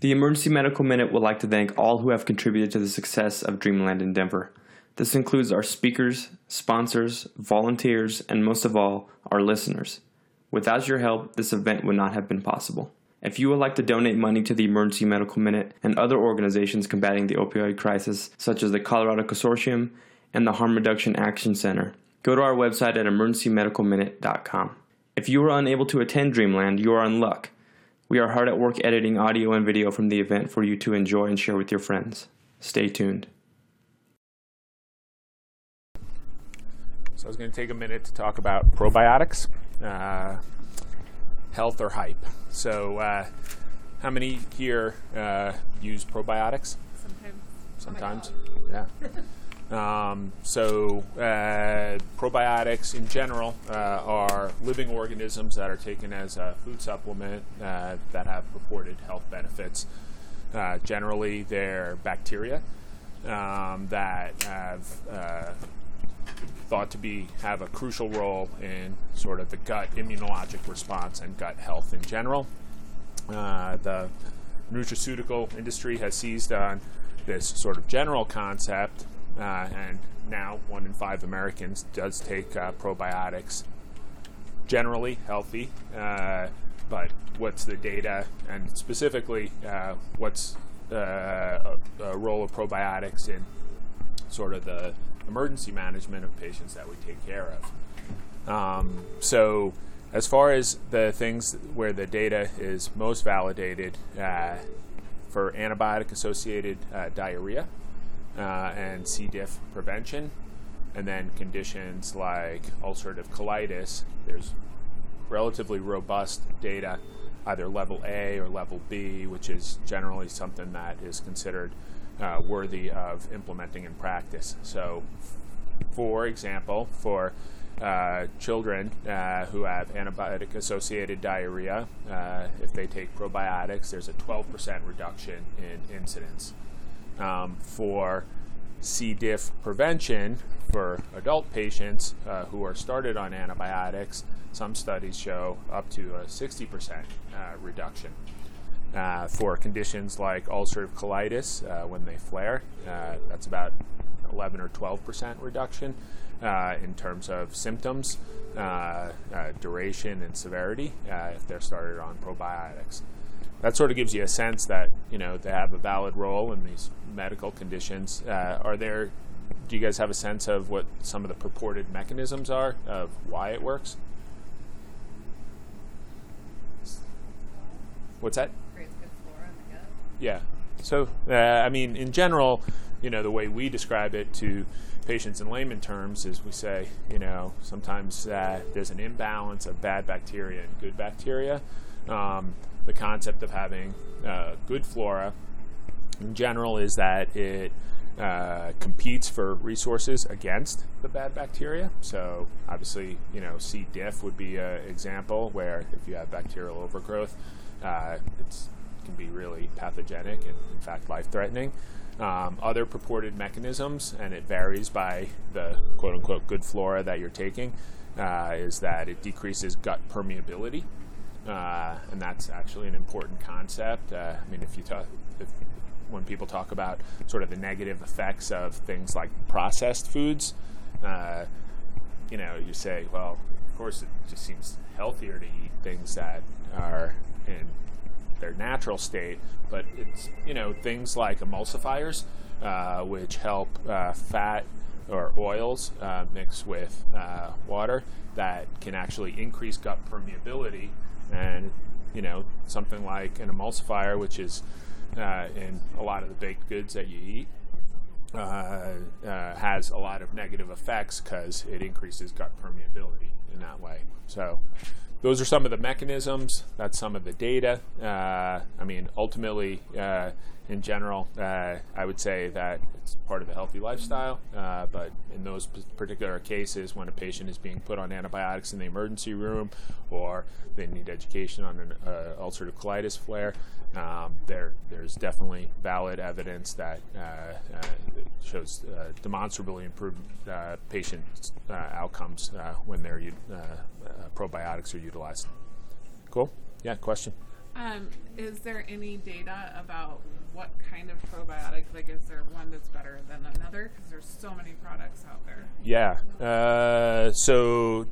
The Emergency Medical Minute would like to thank all who have contributed to the success of Dreamland in Denver. This includes our speakers, sponsors, volunteers, and most of all, our listeners. Without your help, this event would not have been possible. If you would like to donate money to the Emergency Medical Minute and other organizations combating the opioid crisis, such as the Colorado Consortium and the Harm Reduction Action Center, go to our website at emergencymedicalminute.com. If you were unable to attend Dreamland, you are in luck. We are hard at work editing audio and video from the event for you to enjoy and share with your friends. Stay tuned. So I was going to take a minute to talk about probiotics, uh, health or hype. So, uh, how many here uh, use probiotics? Sometimes. Sometimes, yeah. Um, so, uh, probiotics in general uh, are living organisms that are taken as a food supplement uh, that have purported health benefits. Uh, generally, they're bacteria um, that have uh, thought to be have a crucial role in sort of the gut immunologic response and gut health in general. Uh, the nutraceutical industry has seized on this sort of general concept uh, and now one in five Americans does take uh, probiotics. Generally healthy, uh, but what's the data and specifically uh, what's uh, a, a role of probiotics in sort of the emergency management of patients that we take care of? Um, so, as far as the things where the data is most validated uh, for antibiotic associated diarrhea, uh, and C. diff prevention. And then conditions like ulcerative colitis, there's relatively robust data, either level A or level B, which is generally something that is considered uh, worthy of implementing in practice. So, for example, for uh, children uh, who have antibiotic associated diarrhea, uh, if they take probiotics, there's a 12% reduction in incidence um, for C. diff prevention for adult patients uh, who are started on antibiotics. Some studies show up to a 60% uh, reduction. Uh, for conditions like ulcerative colitis, uh, when they flare, uh, that's about 11 or 12% reduction uh, in terms of symptoms, duration, and severity if they're started on probiotics that sort of gives you a sense that you know they have a valid role in these medical conditions. Uh, are there? Do you guys have a sense of what some of the purported mechanisms are of why it works? What's that? Creates good flora in the gut. Yeah. So, uh, I mean, in general, you know, the way we describe it to patients in layman terms is we say, you know, sometimes uh, there's an imbalance of bad bacteria and good bacteria. Um, the concept of having uh, good flora in general is that it uh, competes for resources against the bad bacteria. So obviously, you know, C. diff would be an example where if you have bacterial overgrowth, uh, it can be really pathogenic and in fact life-threatening. Um, other purported mechanisms, and it varies by the quote-unquote good flora that you're taking, uh, is that it decreases gut permeability. Uh, and that's actually an important concept. Uh, I mean, if you talk, if, when people talk about sort of the negative effects of things like processed foods, uh, you know, you say, well, of course, it just seems healthier to eat things that are in their natural state, but it's you know things like emulsifiers, uh, which help uh, fat or oils uh, mix with water that can actually increase gut permeability and you know something like an emulsifier, which is uh, in a lot of the baked goods that you eat, uh, uh, has a lot of negative effects because it increases gut permeability in that way. So those are some of the mechanisms. That's some of the data. Uh, I mean, ultimately, uh, in general, uh, I would say that it's part of a healthy lifestyle. Uh, but in those p- particular cases, when a patient is being put on antibiotics in the emergency room or they need education on an uh, ulcerative colitis flare, um, there there's definitely valid evidence that uh, shows demonstrably improved patient outcomes when their probiotics are utilized. Cool? Yeah, question? Um, is there any data about what kind of probiotic? Like, is there one that's better than another? Because there's so many products out there. Yeah. Uh, so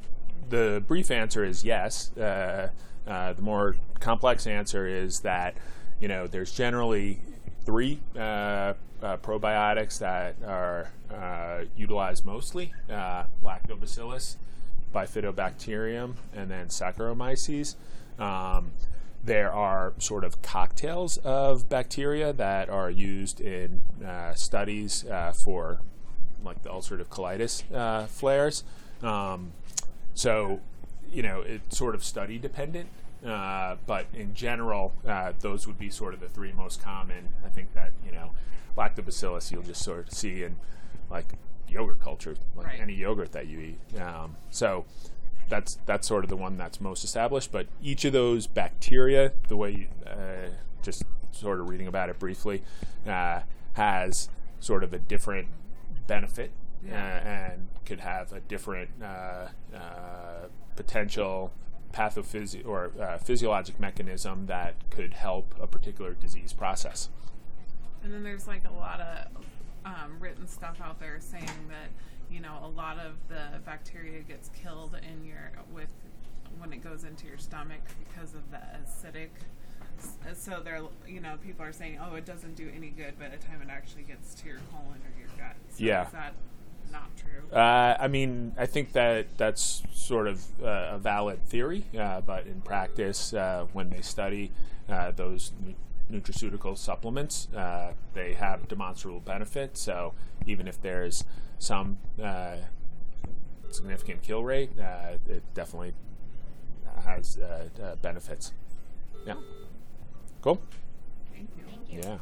the brief answer is yes. Uh, uh, the more complex answer is that you know there's generally three uh, uh, probiotics that are uh, utilized mostly: Lactobacillus, Bifidobacterium, and then Saccharomyces. Um, there are sort of cocktails of bacteria that are used in uh, studies uh, for like the ulcerative colitis uh, flares. Um, so, you know, it's sort of study dependent, uh, but in general, uh, those would be sort of the three most common. I think that you know, lactobacillus you'll just sort of see in like yogurt culture, like Right. any yogurt that you eat. Um, so that's that's sort of the one that's most established. But each of those bacteria, the way you, uh, just sort of reading about it briefly, uh, has sort of a different benefit uh, Yeah. and could have a different uh, uh, potential pathophysio or uh, physiologic mechanism that could help a particular disease process. And then there's like a lot of um, written stuff out there saying that you know a lot of the bacteria gets killed in your with when it goes into your stomach because of the acidic. So they're you know people are saying oh it doesn't do any good by the time it actually gets to your colon or your gut. So Yeah. Is that not true? Uh, I mean, I think that that's sort of uh, a valid theory, uh, but in practice, uh, when they study uh, those nutraceutical supplements, uh, they have demonstrable benefit. So even if there's some uh, significant kill rate, uh, it definitely has uh, uh, benefits. Yeah. Cool. Thank you. Yeah.